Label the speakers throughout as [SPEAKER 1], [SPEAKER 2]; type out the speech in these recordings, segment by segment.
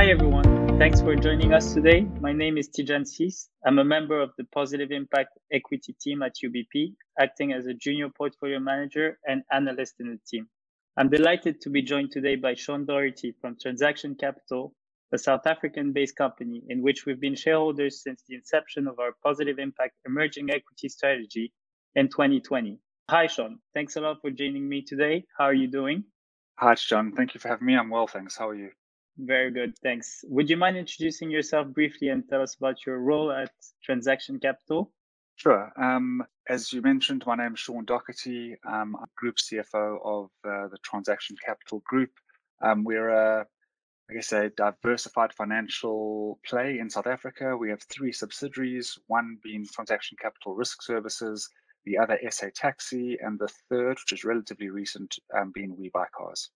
[SPEAKER 1] Hi, everyone. Thanks for joining us today. My name is Tidjan Ciss. I'm a member of the Positive Impact Equity team at UBP, acting as a junior portfolio manager and analyst in the team. I'm delighted to be joined today by Sean Doherty from Transaction Capital, a South African based company in which we've been shareholders since the inception of our Positive Impact Emerging Equity strategy in 2020. Hi, Sean. Thanks a lot for joining me today. How are you doing?
[SPEAKER 2] Hi, John. Thank you for having me. I'm well, thanks. How are you?
[SPEAKER 1] Very good, thanks. Would you mind introducing yourself briefly and tell us about your role at Transaction Capital?
[SPEAKER 2] Sure. Um, as you mentioned, my name is Sean Doherty. Um, I'm Group CFO of uh, the Transaction Capital Group. Um, we're a, I guess, a diversified financial play in South Africa. We have three subsidiaries, one being Transaction Capital Risk Services, the other SA Taxi, and the third, which is relatively recent, um, being We Buy Cars.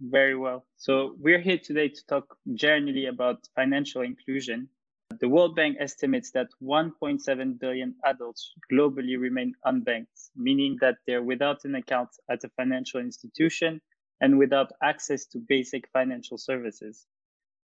[SPEAKER 1] Very well. So we're here today to talk generally about financial inclusion. The World Bank estimates that 1.7 billion adults globally remain unbanked, meaning that they're without an account at a financial institution and without access to basic financial services.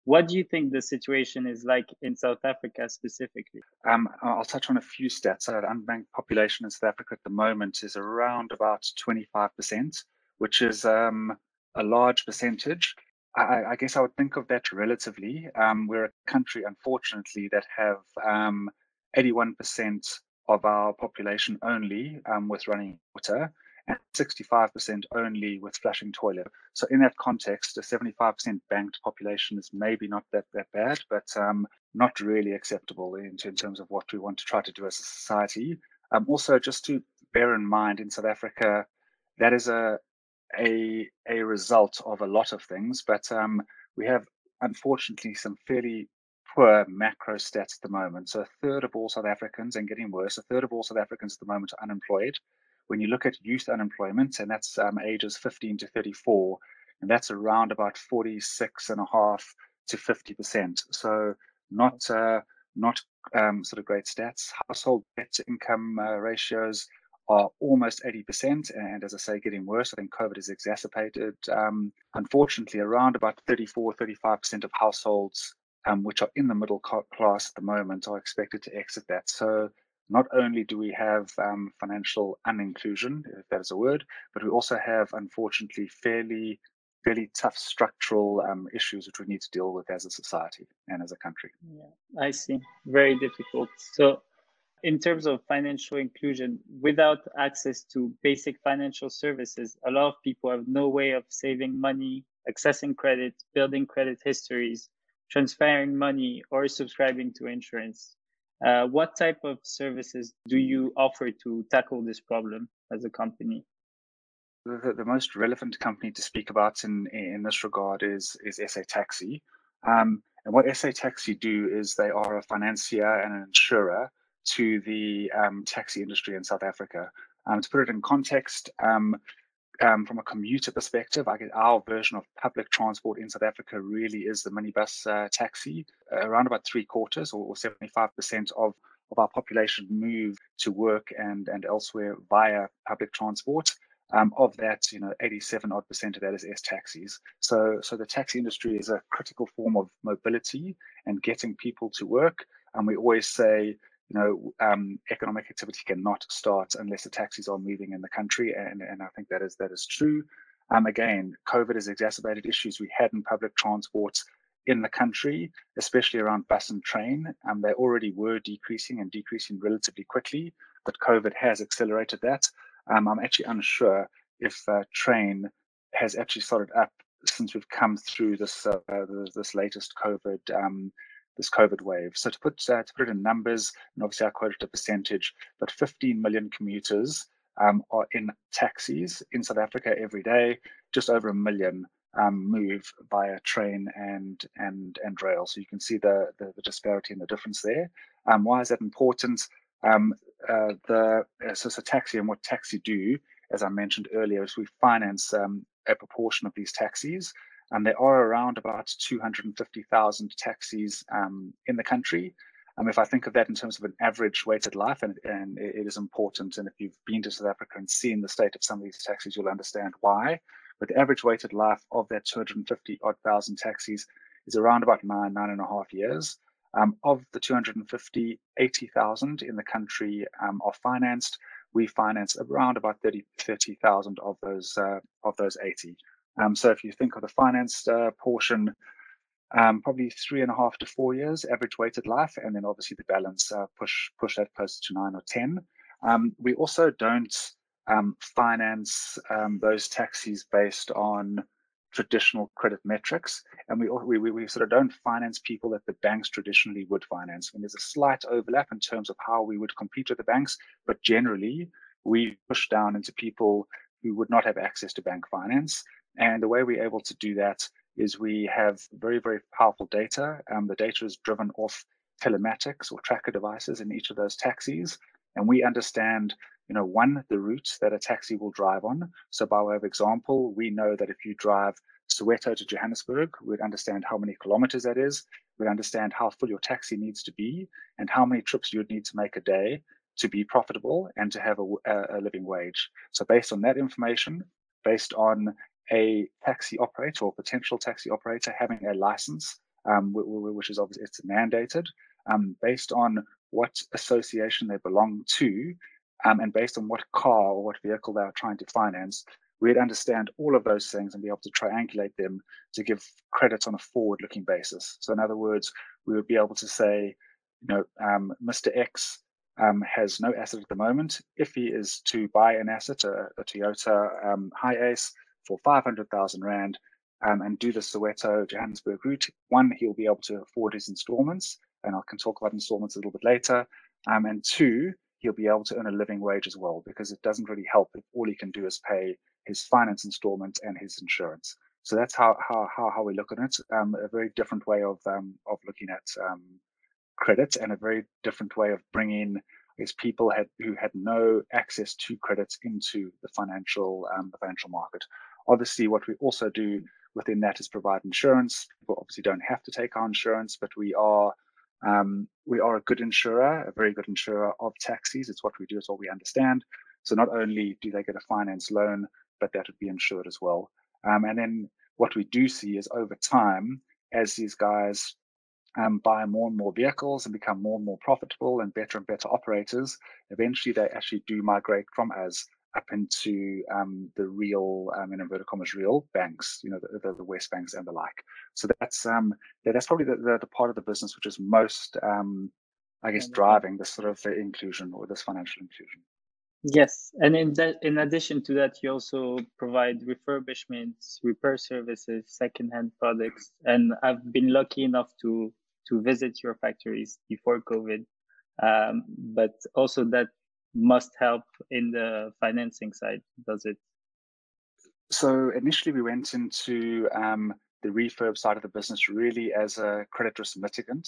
[SPEAKER 1] What do you think the situation is like in South Africa specifically?
[SPEAKER 2] Um, I'll touch on a few stats. So the unbanked population in South Africa at the moment is around about 25%, which is um, a large percentage. I, I, guess I would think of that relatively. Um, we're a country, unfortunately, that have um, 81% of our population only um, with running water and 65% only with flushing toilet. So in that context, a 75% banked population is maybe not that, that bad, but um, not really acceptable in, in, terms of what we want to try to do as a society. Um, also, just to bear in mind, in South Africa, that is a a a result of a lot of things, but um, we have unfortunately some fairly poor macro stats at the moment. So a third of all South Africans, and getting worse, a third of all South Africans at the moment are unemployed. When you look at youth unemployment, and that's um, ages 15 to 34, and that's around about 46 and a half to 50 percent. So not uh, not um, sort of great stats. Household debt to income uh, ratios are almost 80%. And as I say, getting worse. I think COVID has exacerbated, um, unfortunately, around about 34, 35% of households um, which are in the middle class at the moment are expected to exit that. So not only do we have um, financial uninclusion, if that is a word, but we also have, unfortunately, fairly fairly tough structural um, issues which we need to deal with as a society and as a country.
[SPEAKER 1] Yeah, I see. Very difficult. So in terms of financial inclusion, without access to basic financial services, a lot of people have no way of saving money, accessing credit, building credit histories, transferring money, or subscribing to insurance. Uh, what type of services do you offer to tackle this problem as a company?
[SPEAKER 2] The, the most relevant company to speak about in, in this regard is, is SA Taxi. Um, and what SA Taxi do is they are a financier and an insurer to the um, taxi industry in South Africa. Um, to put it in context, um, um, from a commuter perspective, I our version of public transport in South Africa really is the minibus uh, taxi. Uh, around about three quarters or 75% of, of our population move to work and, and elsewhere via public transport. Um, of that, you know, 87 odd percent of that is S taxis. So, so the taxi industry is a critical form of mobility and getting people to work. And we always say, you know, um, economic activity cannot start unless the taxis are moving in the country, and and I think that is that is true. Um, again, COVID has exacerbated issues we had in public transport in the country, especially around bus and train. Um, they already were decreasing and decreasing relatively quickly, but COVID has accelerated that. Um, I'm actually unsure if uh, train has actually started up since we've come through this uh, this latest COVID um, this COVID wave. So to put uh, to put it in numbers, and obviously I quoted a percentage, but 15 million commuters um, are in taxis in South Africa every day. Just over a million um, move via train and and and rail. So you can see the the, the disparity and the difference there. Um, why is that important? Um, uh, the uh, so, so taxi and what taxi do, as I mentioned earlier, is we finance um, a proportion of these taxis and there are around about 250,000 taxis um, in the country. Um, if I think of that in terms of an average weighted life, and, and it is important, and if you've been to South Africa and seen the state of some of these taxis, you'll understand why. But the average weighted life of that 250 odd thousand taxis is around about nine, nine and a half years. Um, of the 250, 80,000 in the country um, are financed. We finance around about 30, 30,000 of those uh, of those 80. Um, so if you think of the financed uh, portion, um, probably three and a half to four years average weighted life, and then obviously the balance uh, push push that closer to nine or ten. Um, we also don't um, finance um, those taxis based on traditional credit metrics, and we, we we sort of don't finance people that the banks traditionally would finance. And there's a slight overlap in terms of how we would compete with the banks, but generally we push down into people who would not have access to bank finance. And the way we're able to do that is we have very, very powerful data. Um, the data is driven off telematics or tracker devices in each of those taxis. And we understand, you know, one, the route that a taxi will drive on. So by way of example, we know that if you drive Soweto to Johannesburg, we'd understand how many kilometers that is. We'd understand how full your taxi needs to be and how many trips you'd need to make a day to be profitable and to have a, a living wage. So based on that information, based on a taxi operator or potential taxi operator having a license, um, which is obviously it's mandated, um, based on what association they belong to, um, and based on what car or what vehicle they are trying to finance, we'd understand all of those things and be able to triangulate them to give credit on a forward-looking basis. So, in other words, we would be able to say, you know, um, Mr. X um, has no asset at the moment. If he is to buy an asset, a, a Toyota um, HiAce, for 500,000 Rand um, and do the Soweto Johannesburg route, one, he'll be able to afford his installments, and I can talk about installments a little bit later. Um, and two, he'll be able to earn a living wage as well, because it doesn't really help if all he can do is pay his finance installment and his insurance. So that's how how how, how we look at it. Um, a very different way of um, of looking at um, credit, and a very different way of bringing is people had who had no access to credit into the financial um, the financial market. Obviously, what we also do within that is provide insurance. People obviously don't have to take our insurance, but we are um, we are a good insurer, a very good insurer of taxis. It's what we do. It's what we understand. So not only do they get a finance loan, but that would be insured as well. Um, and then what we do see is over time, as these guys um, buy more and more vehicles and become more and more profitable and better and better operators, eventually they actually do migrate from us up into um, the real, um, in inverted commas, real banks, you know, the, the, the WesBanks and the like. So that's um, yeah, that's probably the, the, the, part of the business which is most, um, I guess, driving this sort of inclusion or this financial inclusion.
[SPEAKER 1] Yes, and in that, in addition to that, you also provide refurbishments, repair services, secondhand products, and I've been lucky enough to to visit your factories before COVID, um, but also that must help in the financing side, does it?
[SPEAKER 2] So initially, we went into um, the refurb side of the business really as a credit risk mitigant.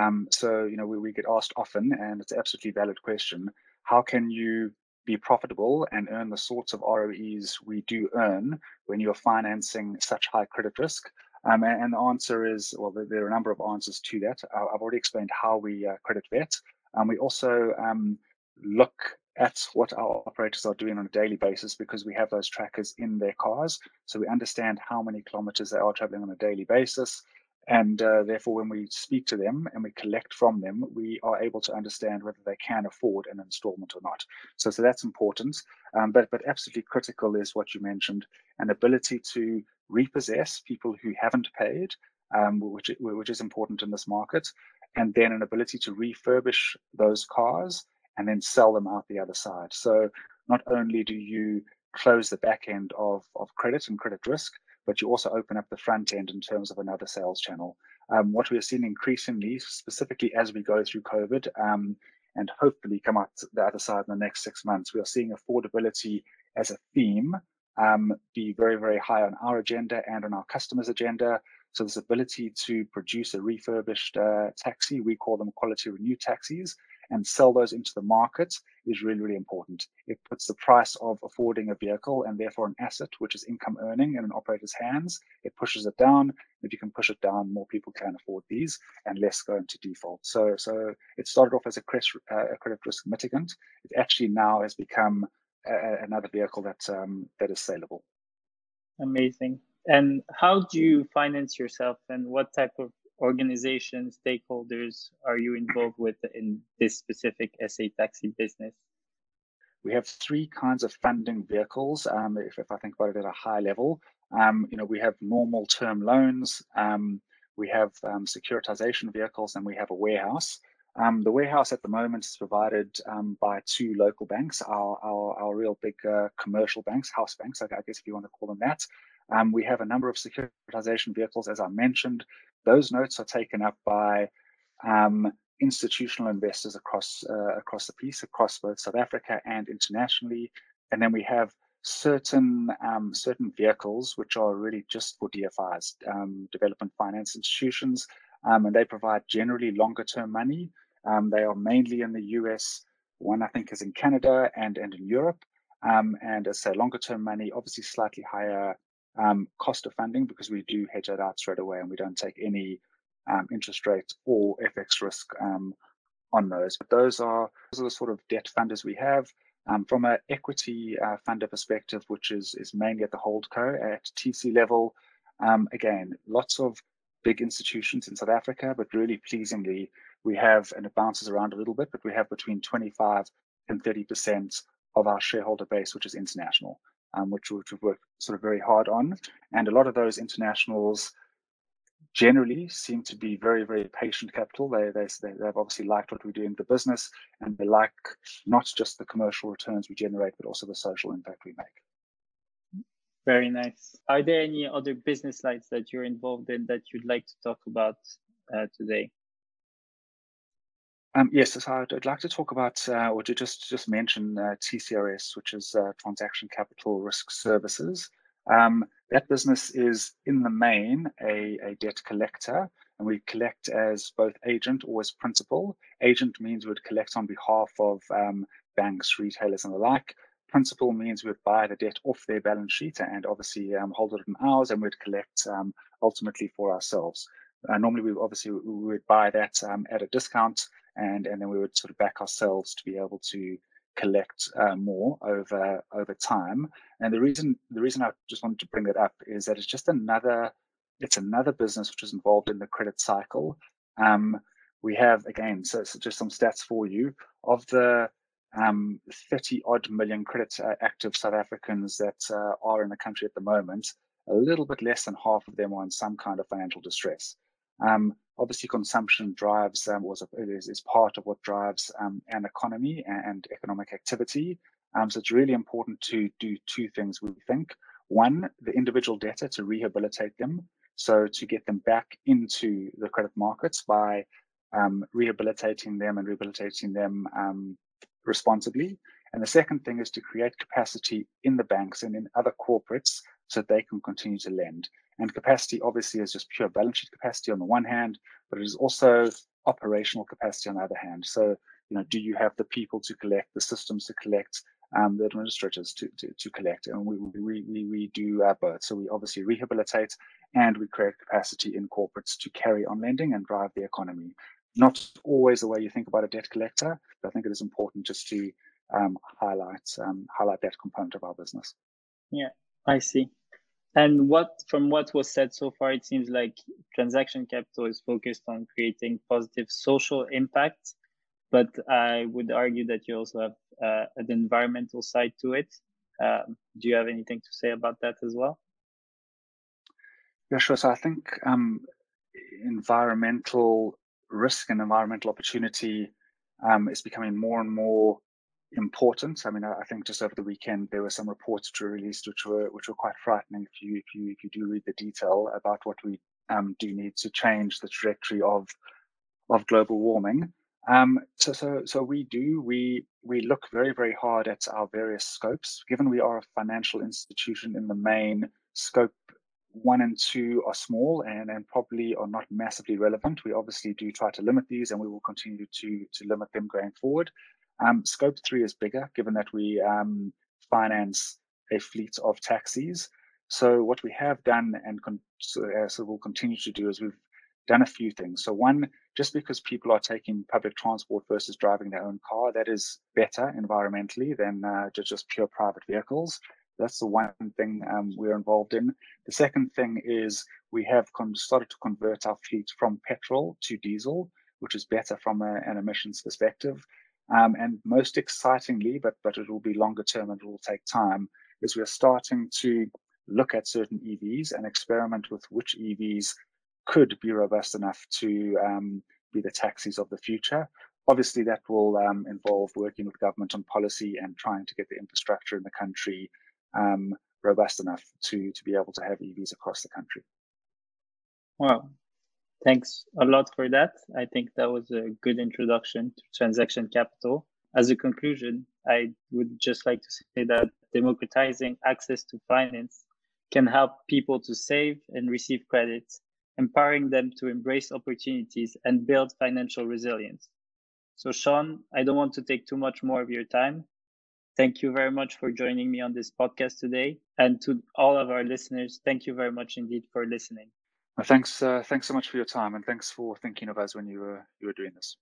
[SPEAKER 2] Um, so you know, we, we get asked often, and it's an absolutely valid question: How can you be profitable and earn the sorts of ROEs we do earn when you're financing such high credit risk? Um, and, and, the answer is, well, there, there, are a number of answers to that. I've already explained how we uh, credit vet. Um, we also um, look at what our operators are doing on a daily basis because we have those trackers in their cars. So we understand how many kilometers they are traveling on a daily basis. And uh, therefore, when we speak to them and we collect from them, we are able to understand whether they can afford an installment or not. So, so that's important. Um, but, but absolutely critical is what you mentioned an ability to repossess people who haven't paid, um, which, which is important in this market, and then an ability to refurbish those cars and then sell them out the other side. So not only do you close the back end of, of credit and credit risk, but you also open up the front end in terms of another sales channel. Um, what we are seeing increasingly, specifically as we go through COVID um, and hopefully come out the other side in the next six months, we are seeing affordability as a theme um, be very, very high on our agenda and on our customers' agenda. So this ability to produce a refurbished uh, taxi, we call them quality renew taxis, and sell those into the market is really, really important. It puts the price of affording a vehicle and therefore an asset, which is income earning in an operator's hands, it pushes it down. If you can push it down, more people can afford these and less go into default. So, so it started off as a credit, uh, a credit risk mitigant. It actually now has become a, another vehicle that um, that is saleable.
[SPEAKER 1] Amazing. And how do you finance yourself and what type of organization stakeholders are you involved with in this specific SA Taxi business?
[SPEAKER 2] We have three kinds of funding vehicles. Um, if, if I think about it at a high level, um, you know, we have normal term loans, um, we have um, securitization vehicles, and we have a warehouse. Um, the warehouse at the moment is provided um, by two local banks, our our, our real big uh, commercial banks, house banks, I guess if you want to call them that. we have a number of securitization vehicles, as I mentioned. Those notes are taken up by institutional investors across uh, across the piece, across both South Africa and internationally. And then we have certain um, certain vehicles which are really just for DFIs, um, development finance institutions, um, and they provide generally longer term money. Um, they are mainly in the US. One I think is in Canada and and in Europe. Um, and as I say, longer term money, obviously slightly higher um, cost of funding because we do hedge it out straight away and we don't take any um, interest rate or FX risk um, on those. But those are those are the sort of debt funders we have. Um, from an equity uh, funder perspective, which is is mainly at the holdco at TC level, um, again, lots of big institutions in South Africa, but really pleasingly, we have, and it bounces around a little bit, but we have between 25 and 30 percent of our shareholder base, which is international, um, which, we've worked sort of very hard on, and a lot of those internationals generally seem to be very, very patient capital. They, they, they've obviously liked what we do in the business and they like not just the commercial returns we generate, but also the social impact we make.
[SPEAKER 1] Very nice. Are there any other business lines that you're involved in that you'd like to talk about uh, today?
[SPEAKER 2] Um, yes, so I'd, I'd, like to talk about, uh, or to just just mention uh, TCRS, which is uh, Transaction Capital Risk Services. Um, that business is in the main a, a debt collector, and we collect as both agent or as principal. Agent means we'd collect on behalf of um, banks, retailers, and the like. Principal means we'd buy the debt off their balance sheet and obviously um, hold it in ours, and we'd collect um, ultimately for ourselves. Uh, normally, we obviously we would buy that um, at a discount, and and then we would sort of back ourselves to be able to collect uh, more over over time. And the reason the reason I just wanted to bring that up is that it's just another it's another business which is involved in the credit cycle. Um, we have again, so, so, just some stats for you of the um, 30 odd million credit uh, active South Africans that uh, are in the country at the moment. A little bit less than half of them are in some kind of financial distress. Um, obviously, consumption drives um, was is, is, part of what drives um, an economy and economic activity. Um, so it's really important to do two things. We think one, the individual debtor to rehabilitate them, so to get them back into the credit markets by um, rehabilitating them and rehabilitating them um, responsibly. And the second thing is to create capacity in the banks and in other corporates so they can continue to lend. And capacity obviously is just pure balance sheet capacity on the one hand, but it is also operational capacity on the other hand. So, you know, do you have the people to collect, the systems to collect, um, the administrators to, to, to collect? And we, we, we, we do uh, both. So we obviously rehabilitate and we create capacity in corporates to carry on lending and drive the economy. Not always the way you think about a debt collector, but I think it is important just to um, highlight um, highlight that component of our business.
[SPEAKER 1] Yeah, I see. And what, from what was said so far, it seems like transaction capital is focused on creating positive social impact, but I would argue that you also have uh, an environmental side to it. Um, do you have anything to say about that as well?
[SPEAKER 2] Yeah, sure. So I think um, environmental risk and environmental opportunity um, is becoming more and more important. I mean, I, I, think just over the weekend there were some reports which were released which were which were quite frightening. If you if you if you do read the detail about what we um, do need to change the trajectory of of global warming. Um, so so so we do we we look very very hard at our various scopes. Given we are a financial institution in the main, scope one and two are small and, and probably are not massively relevant. We obviously do try to limit these and we will continue to, to limit them going forward. Um, scope three is bigger, given that we um, finance a fleet of taxis. So what we have done and so, uh, so we'll continue to do is we've done a few things. So one, just because people are taking public transport versus driving their own car, that is better environmentally than uh, just, just pure private vehicles. That's the one thing um, we're involved in. The second thing is we have con- started to convert our fleet from petrol to diesel, which is better from a, an emissions perspective. Um, and most excitingly, but but it will be longer term and it will take time, is we're starting to look at certain EVs and experiment with which EVs could be robust enough to um, be the taxis of the future. Obviously, that will um, involve working with government on policy and trying to get the infrastructure in the country um, robust enough to to be able to have EVs across the country.
[SPEAKER 1] Wow, thanks a lot for that. I think that was a good introduction to transaction capital. As a conclusion, I would just like to say that democratizing access to finance can help people to save and receive credit, empowering them to embrace opportunities and build financial resilience. So, Sean, I don't want to take too much more of your time. Thank you very much for joining me on this podcast today. And to all of our listeners, thank you very much indeed for listening.
[SPEAKER 2] Well, thanks, uh, thanks so much for your time, and thanks for thinking of us when you were you were doing this.